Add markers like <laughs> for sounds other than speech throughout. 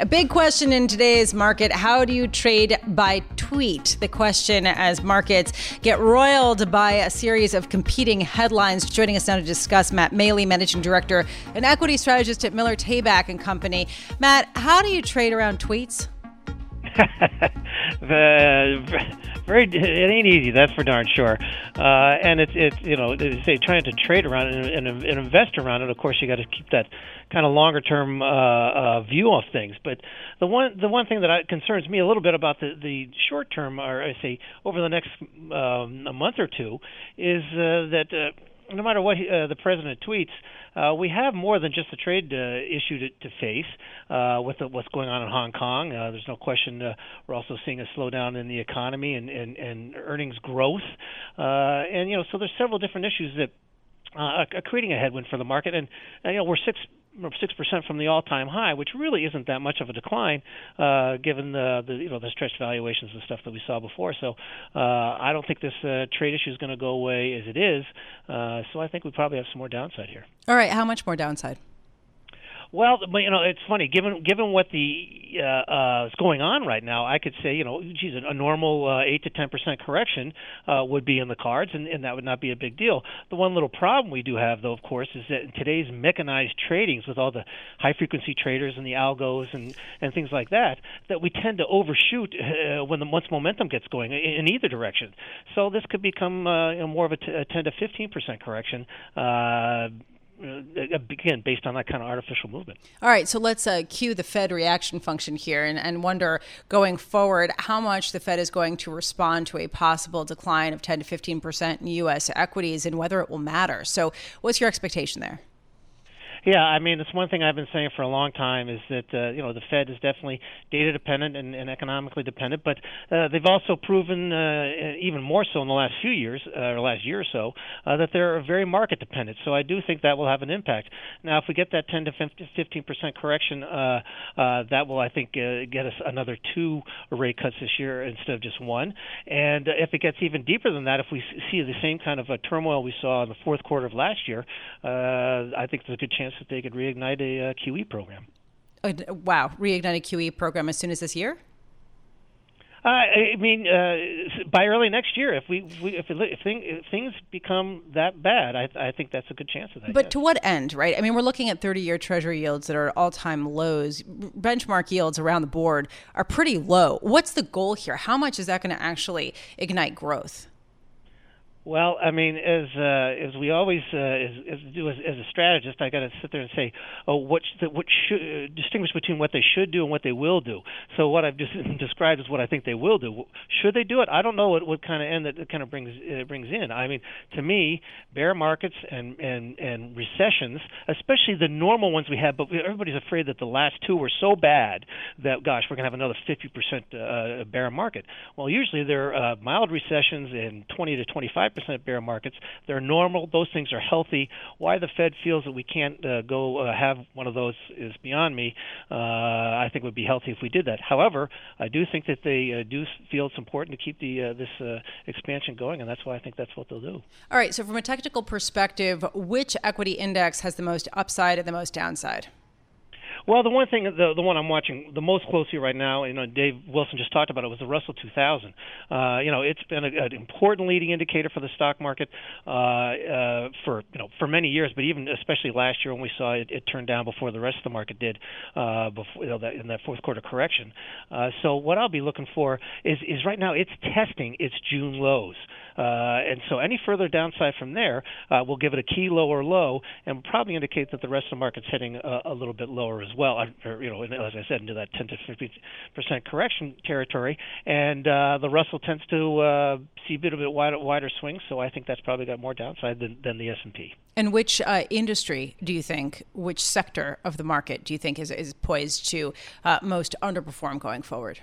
A big question in today's market how do you trade by tweet? The question as markets get roiled by a series of competing headlines. Joining us now to discuss, Matt Maley, Managing Director and Equity Strategist at Miller Tabak and Company. Matt, how do you trade around tweets? <laughs> very it ain't easy that's for darn sure. Uh, and it's it's you know say trying to trade around and, and, and invest around it of course you got to keep that kind of longer term uh, uh, view of things. But the one the one thing that I, concerns me a little bit about the the short term or I say over the next um, a month or two is uh, that uh, no matter what uh, the president tweets uh, we have more than just a trade uh, issue to, to face uh, with the, what's going on in Hong Kong. Uh, there's no question uh, we're also seeing a slowdown in the economy and, and, and earnings growth. Uh, and, you know, so there's several different issues that uh, are creating a headwind for the market. And, uh, you know, we're six six percent from the all-time high, which really isn't that much of a decline uh, given the, the you know the stretched valuations and stuff that we saw before. So uh, I don't think this uh, trade issue is going to go away as it is. Uh, so I think we probably have some more downside here. All right, how much more downside? Well, you know, it's funny given given what the uh, uh, is going on right now. I could say, you know, geez, a normal uh, eight to ten percent correction uh, would be in the cards, and, and that would not be a big deal. The one little problem we do have, though, of course, is that in today's mechanized tradings with all the high frequency traders and the algos and and things like that, that we tend to overshoot uh, when the once momentum gets going in, in either direction. So this could become uh, you know, more of a, t- a ten to fifteen percent correction. Uh, again based on that kind of artificial movement. All right, so let's uh, cue the Fed reaction function here and, and wonder going forward how much the Fed is going to respond to a possible decline of 10 to 15 percent in U.S. equities and whether it will matter. So, what's your expectation there? Yeah, I mean, it's one thing I've been saying for a long time is that uh, you know the Fed is definitely data dependent and, and economically dependent, but uh, they've also proven uh, even more so in the last few years uh, or last year or so uh, that they're very market dependent. So I do think that will have an impact. Now, if we get that 10 to 15 percent correction, uh, uh, that will I think uh, get us another two rate cuts this year instead of just one. And uh, if it gets even deeper than that, if we see the same kind of a turmoil we saw in the fourth quarter of last year, uh, I think there's a good chance that they could reignite a uh, QE program. Uh, wow, reignite a QE program as soon as this year? Uh, I mean, uh, by early next year, if we, we if, it, if, thing, if, things become that bad, I, I, think that's a good chance of that. But yes. to what end, right? I mean, we're looking at 30-year Treasury yields that are all-time lows. Benchmark yields around the board are pretty low. What's the goal here? How much is that going to actually ignite growth? Well, I mean, as uh, as we always uh, as, as do as, as a strategist, I got to sit there and say, oh, what what should uh, distinguish between what they should do and what they will do. So what I've just <laughs> described is what I think they will do. Should they do it? I don't know what, what kind of end that kind of brings uh, brings in. I mean, to me, bear markets and and and recessions, especially the normal ones we have, but everybody's afraid that the last two were so bad that gosh, we're gonna have another 50% uh, bear market. Well, usually they're uh, mild recessions and 20 to 25 percent bear markets. They're normal. Those things are healthy. Why the Fed feels that we can't uh, go uh, have one of those is beyond me. Uh, I think it would be healthy if we did that. However, I do think that they uh, do feel it's important to keep the uh, this uh, expansion going, and that's why I think that's what they'll do. All right. So, from a technical perspective, which equity index has the most upside and the most downside? Well, the one thing, the the one I'm watching the most closely right now, you know, Dave Wilson just talked about it, was the Russell 2000. Uh, you know, it's been a, an important leading indicator for the stock market uh, uh, for you know for many years, but even especially last year when we saw it, it turn down before the rest of the market did uh, before you know that in that fourth quarter correction. Uh, so what I'll be looking for is is right now it's testing its June lows, uh, and so any further downside from there uh, will give it a key lower low and probably indicate that the rest of the market's heading a, a little bit lower as well, or, you know, as I said, into that 10 to 15 percent correction territory. And uh, the Russell tends to uh, see a bit of a wider, wider swing, so I think that's probably got more downside than, than the S&P. And which uh, industry do you think, which sector of the market do you think is, is poised to uh, most underperform going forward?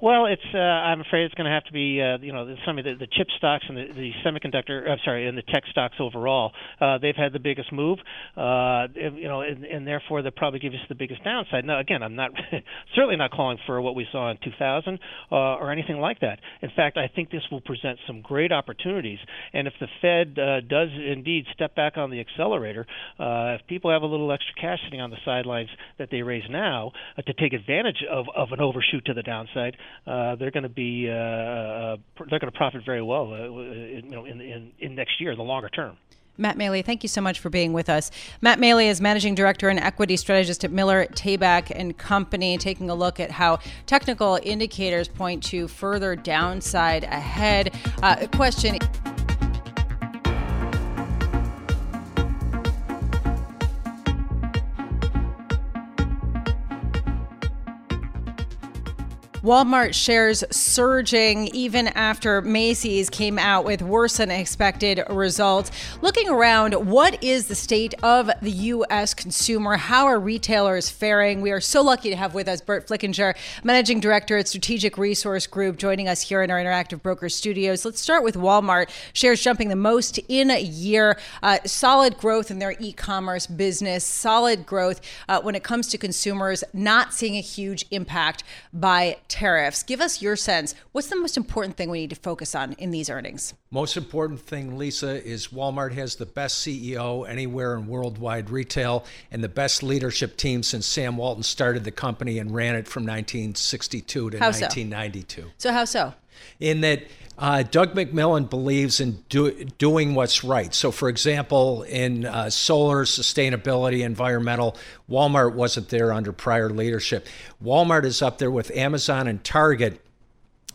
Well, it's. Uh, I'm afraid it's going to have to be. Uh, you know, some of the, the chip stocks and the, the semiconductor. I'm sorry, and the tech stocks overall. Uh, they've had the biggest move. Uh, you know, and, and therefore they'll probably give us the biggest downside. Now, again, I'm not <laughs> certainly not calling for what we saw in 2000 uh, or anything like that. In fact, I think this will present some great opportunities. And if the Fed uh, does indeed step back on the accelerator, uh, if people have a little extra cash sitting on the sidelines that they raise now uh, to take advantage of, of an overshoot to the downside, uh, they're going to be uh, uh they're going to profit very well, uh, you know, in, in in next year, the longer term. Matt Maley, thank you so much for being with us. Matt Maley is managing director and equity strategist at Miller Tabak and Company, taking a look at how technical indicators point to further downside ahead. Uh, question. Walmart shares surging even after Macy's came out with worse than expected results. Looking around, what is the state of the U.S. consumer? How are retailers faring? We are so lucky to have with us Burt Flickinger, Managing Director at Strategic Resource Group, joining us here in our Interactive Broker studios. Let's start with Walmart. Shares jumping the most in a year. Uh, solid growth in their e commerce business, solid growth uh, when it comes to consumers not seeing a huge impact by tariffs. Give us your sense. What's the most important thing we need to focus on in these earnings? Most important thing, Lisa, is Walmart has the best CEO anywhere in worldwide retail and the best leadership team since Sam Walton started the company and ran it from 1962 to how 1992. So? so how so? In that uh, Doug McMillon believes in do, doing what's right. So, for example, in uh, solar, sustainability, environmental, Walmart wasn't there under prior leadership. Walmart is up there with Amazon and Target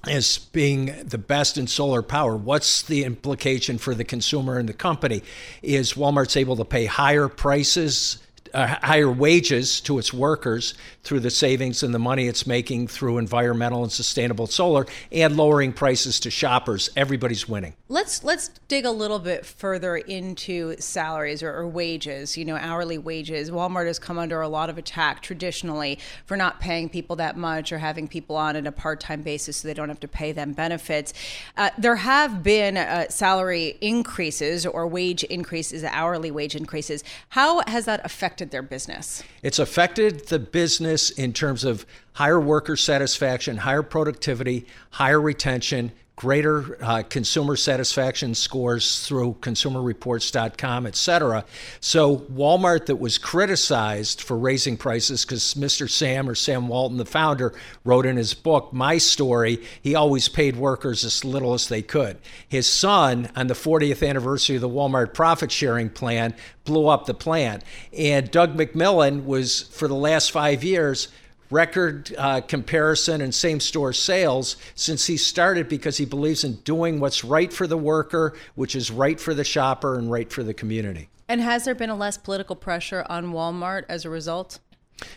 as being the best in solar power. What's the implication for the consumer and the company? Is Walmart's able to pay higher prices uh, higher wages to its workers through the savings and the money it's making through environmental and sustainable solar and lowering prices to shoppers. Everybody's winning. Let's let's dig a little bit further into salaries or, or wages. You know, hourly wages. Walmart has come under a lot of attack traditionally for not paying people that much or having people on at a part-time basis so they don't have to pay them benefits. Uh, there have been uh, salary increases or wage increases, hourly wage increases. How has that affected their business? It's affected the business in terms of higher worker satisfaction, higher productivity, higher retention, greater uh, consumer satisfaction scores through consumerreports.com, et cetera. So, Walmart, that was criticized for raising prices because Mr. Sam or Sam Walton, the founder, wrote in his book, My Story, he always paid workers as little as they could. His son, on the 40th anniversary of the Walmart profit sharing plan, blew up the plan. And Doug McMillon was, for the last five years, record uh, comparison and same store sales since he started because he believes in doing what's right for the worker, which is right for the shopper and right for the community. And has there been a less political pressure on Walmart as a result?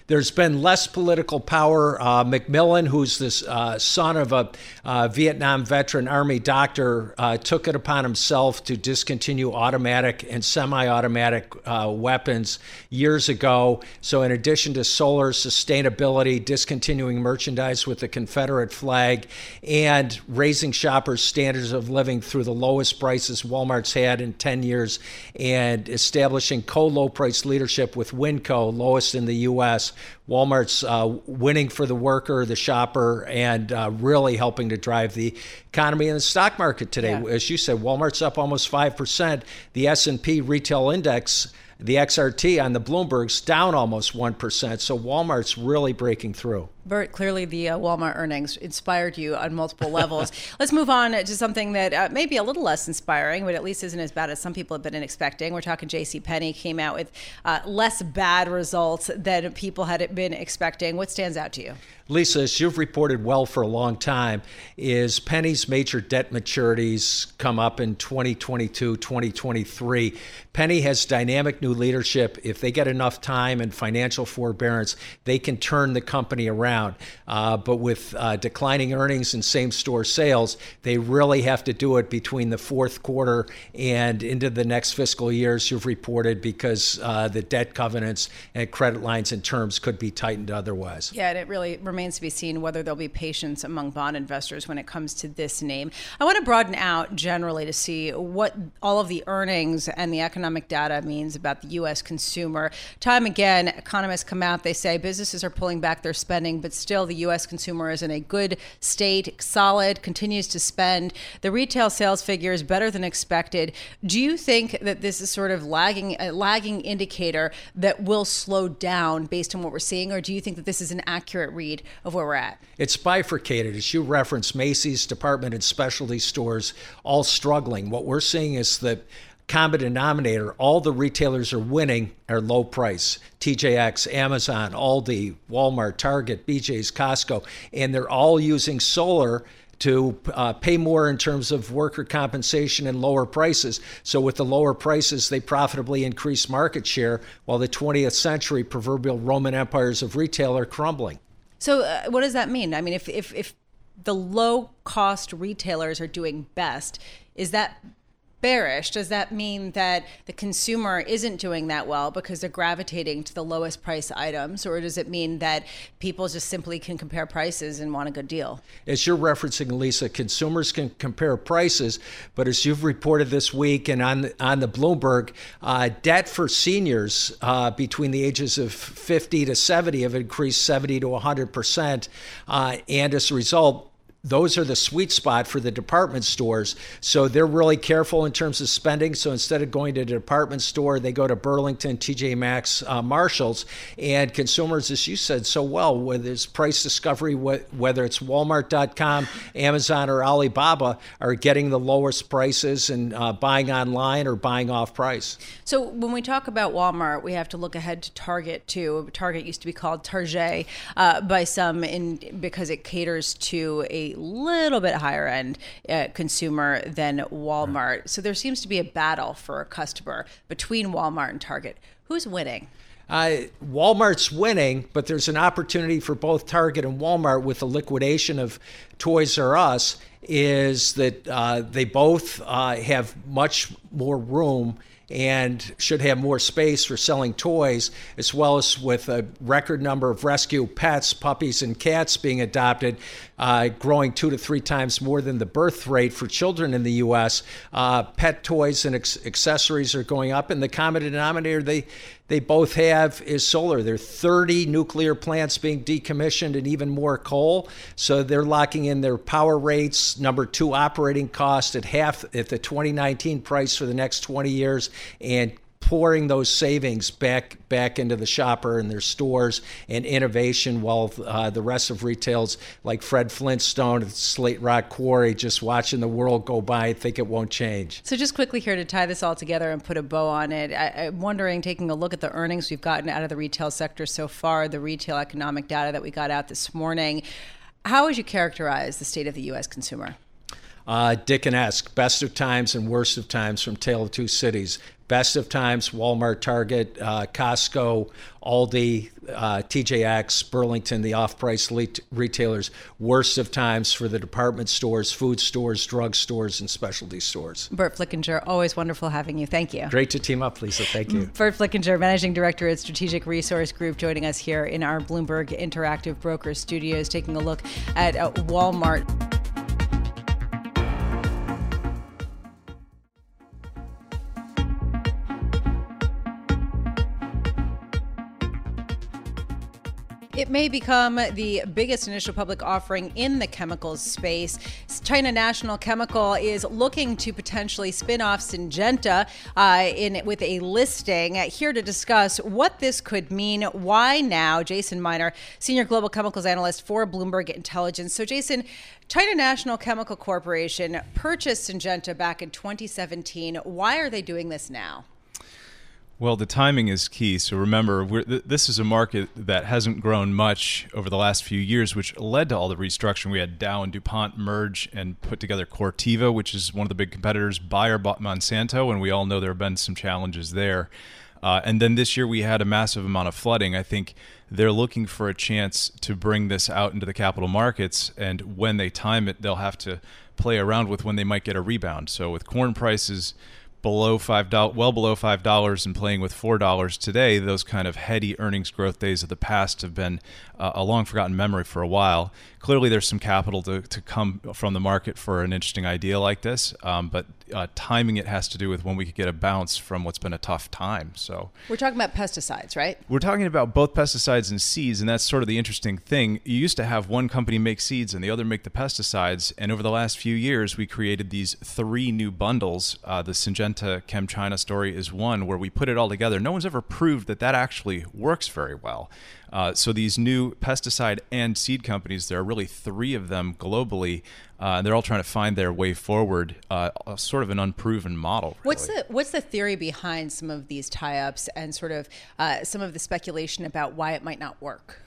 There's been less political power. Uh, McMillon, who's the uh, son of a uh, Vietnam veteran Army doctor, uh, took it upon himself to discontinue automatic and semi automatic uh, weapons years ago. So, in addition to solar sustainability, discontinuing merchandise with the Confederate flag, and raising shoppers' standards of living through the lowest prices Walmart's had in 10 years, and establishing co low price leadership with Winco, lowest in the U.S. Walmart's uh, winning for the worker, the shopper, and uh, really helping to drive the economy and the stock market today. Yeah. As you said, Walmart's up almost five percent. The S and P retail index the XRT on the Bloomberg's down almost 1%. So Walmart's really breaking through. Burt, clearly the uh, Walmart earnings inspired you on multiple levels. <laughs> Let's move on to something that uh, may be a little less inspiring, but at least isn't as bad as some people have been expecting. We're talking J.C. Penney came out with uh, less bad results than people had been expecting. What stands out to you? Lisa, as you've reported well for a long time, is Penney's major debt maturities come up in 2022, 2023. Penny has dynamic new leadership, if they get enough time and financial forbearance, they can turn the company around. Uh, but with uh, declining earnings and same store sales, they really have to do it between the fourth quarter and into the next fiscal years, you've reported, because uh, the debt covenants and credit lines and terms could be tightened otherwise. Yeah, and it really remains to be seen whether there'll be patience among bond investors when it comes to this name. I want to broaden out generally to see what all of the earnings and the economic data means about the U.S. consumer. Time again, economists come out, they say businesses are pulling back their spending, but still the U.S. consumer is in a good state, solid, continues to spend. The retail sales figure is better than expected. Do you think that this is sort of lagging, a lagging indicator that will slow down based on what we're seeing, or do you think that this is an accurate read of where we're at? It's bifurcated. As you referenced, Macy's, department, and specialty stores all struggling. What we're seeing is that common denominator, all the retailers are winning are low price. TJX, Amazon, Aldi, Walmart, Target, BJ's, Costco, and they're all using solar to uh, pay more in terms of worker compensation and lower prices. So, with the lower prices, they profitably increase market share while the 20th century proverbial Roman empires of retail are crumbling. So, uh, what does that mean? I mean, if, if, if the low cost retailers are doing best, is that bearish, does that mean that the consumer isn't doing that well because they're gravitating to the lowest price items? Or does it mean that people just simply can compare prices and want a good deal? As you're referencing, Lisa, consumers can compare prices, but as you've reported this week and on the, on the Bloomberg, uh, debt for seniors uh, between the ages of 50 to 70 have increased 70 to 100 percent, uh, and as a result, those are the sweet spot for the department stores. So they're really careful in terms of spending. So instead of going to a department store, they go to Burlington, TJ Maxx, uh, Marshalls, and consumers, as you said so well, whether it's price discovery, whether it's Walmart.com, Amazon, or Alibaba, are getting the lowest prices and uh, buying online or buying off price. So when we talk about Walmart, we have to look ahead to Target too. Target used to be called Target uh, by some in because it caters to a little bit higher end uh, consumer than Walmart. So there seems to be a battle for a customer between Walmart and Target. Who's winning? Uh, Walmart's winning, but there's an opportunity for both Target and Walmart with the liquidation of Toys R Us. Is that uh, they both uh, have much more room and should have more space for selling toys, as well as with a record number of rescue pets, puppies, and cats being adopted, uh, growing two to three times more than the birth rate for children in the U.S. Uh, pet toys and ex- accessories are going up, and the common denominator they they both have is solar. There are 30 nuclear plants being decommissioned and even more coal. So they're locking in their power rates, number two operating cost at half at the 2019 price for the next 20 years, and pouring those savings back back into the shopper and their stores and innovation while uh, the rest of retail's like Fred Flintstone at Slate Rock Quarry just watching the world go by and think it won't change. So just quickly here to tie this all together and put a bow on it, I, I'm wondering, taking a look at the earnings we've gotten out of the retail sector so far, the retail economic data that we got out this morning, how would you characterize the state of the U.S. consumer? Uh, Dickens-esque, best of times and worst of times from Tale of Two Cities best of times Walmart, Target, uh, Costco, Aldi, uh, TJX, Burlington, the off price le- retailers. Worst of times for the department stores, food stores, drug stores, and specialty stores. Burt Flickinger, always wonderful having you. Thank you. Great to team up, Lisa. Thank you. Burt Flickinger, Managing Director at Strategic Resource Group, joining us here in our Bloomberg Interactive Brokers studios, taking a look at uh, Walmart. May become the biggest initial public offering in the chemicals space. China National Chemical is looking to potentially spin off Syngenta uh, in with a listing. Here to discuss what this could mean, why now, Jason Miner, Senior Global Chemicals Analyst for Bloomberg Intelligence. So, Jason, China National Chemical Corporation purchased Syngenta back in 2017. Why are they doing this now? Well, the timing is key. So remember, th- this is a market that hasn't grown much over the last few years, which led to all the restructuring. We had Dow and DuPont merge and put together Corteva, which is one of the big competitors. Bayer bought Monsanto, and we all know there have been some challenges there. Uh, and then this year we had a massive amount of flooding. I think they're looking for a chance to bring this out into the capital markets. And when they time it, they'll have to play around with when they might get a rebound. So with corn prices below five dollars, well below five dollars, and playing with four dollars today, those kind of heady earnings growth days of the past have been uh, a long forgotten memory for a while. Clearly, there's some capital to, to come from the market for an interesting idea like this, um, but uh, timing it has to do with when we could get a bounce from what's been a tough time. So we're talking about pesticides, right? We're talking about both pesticides and seeds, and that's sort of the interesting thing. You used to have one company make seeds and the other make the pesticides, and over the last few years, we created these three new bundles. Uh, the Syngenta ChemChina story is one where we put it all together. No one's ever proved that that actually works very well. Uh, so these new pesticide and seed companies, there are really three of them globally, uh, and they're all trying to find their way forward. Uh, sort of an unproven model. Really. What's the What's the theory behind some of these tie-ups and sort of uh, some of the speculation about why it might not work?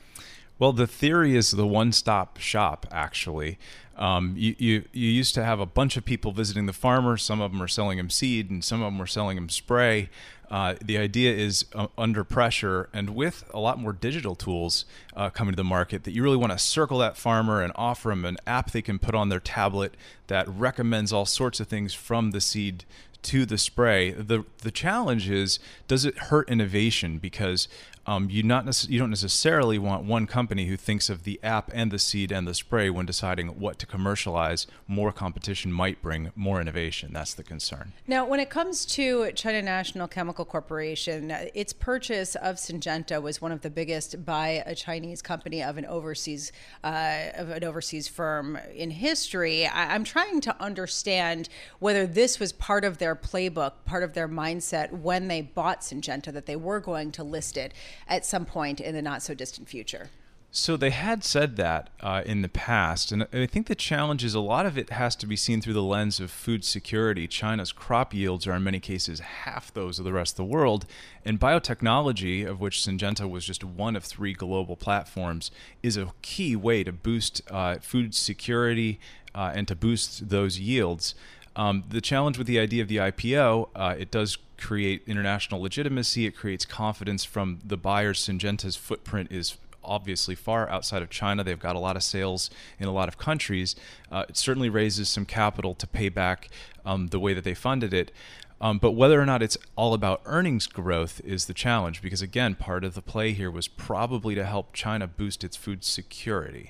Well, the theory is the one-stop shop. Actually, um, you, you you used to have a bunch of people visiting the farmer. Some of them are selling him seed, and some of them are selling him spray. Uh, the idea is uh, under pressure and with a lot more digital tools uh, coming to the market that you really want to circle that farmer and offer them an app they can put on their tablet that recommends all sorts of things from the seed to the spray. The the challenge is does it hurt innovation because um, you not nece- you don't necessarily want one company who thinks of the app and the seed and the spray when deciding what to commercialize. More competition might bring more innovation. That's the concern. Now, when it comes to China National Chemical Corporation, its purchase of Syngenta was one of the biggest by a Chinese company of an overseas uh, of an overseas firm in history. I- I'm trying to understand whether this was part of their playbook, part of their mindset when they bought Syngenta that they were going to list it at some point in the not so distant future. So they had said that uh, in the past, and I think the challenge is a lot of it has to be seen through the lens of food security. China's crop yields are in many cases half those of the rest of the world, and biotechnology, of which Syngenta was just one of three global platforms, is a key way to boost uh, food security uh, and to boost those yields. Um, the challenge with the idea of the IPO, uh, it does create international legitimacy. It creates confidence from the buyers. Syngenta's footprint is obviously far outside of China. They've got a lot of sales in a lot of countries. Uh, it certainly raises some capital to pay back um, the way that they funded it. Um, but whether or not it's all about earnings growth is the challenge because, again, part of the play here was probably to help China boost its food security.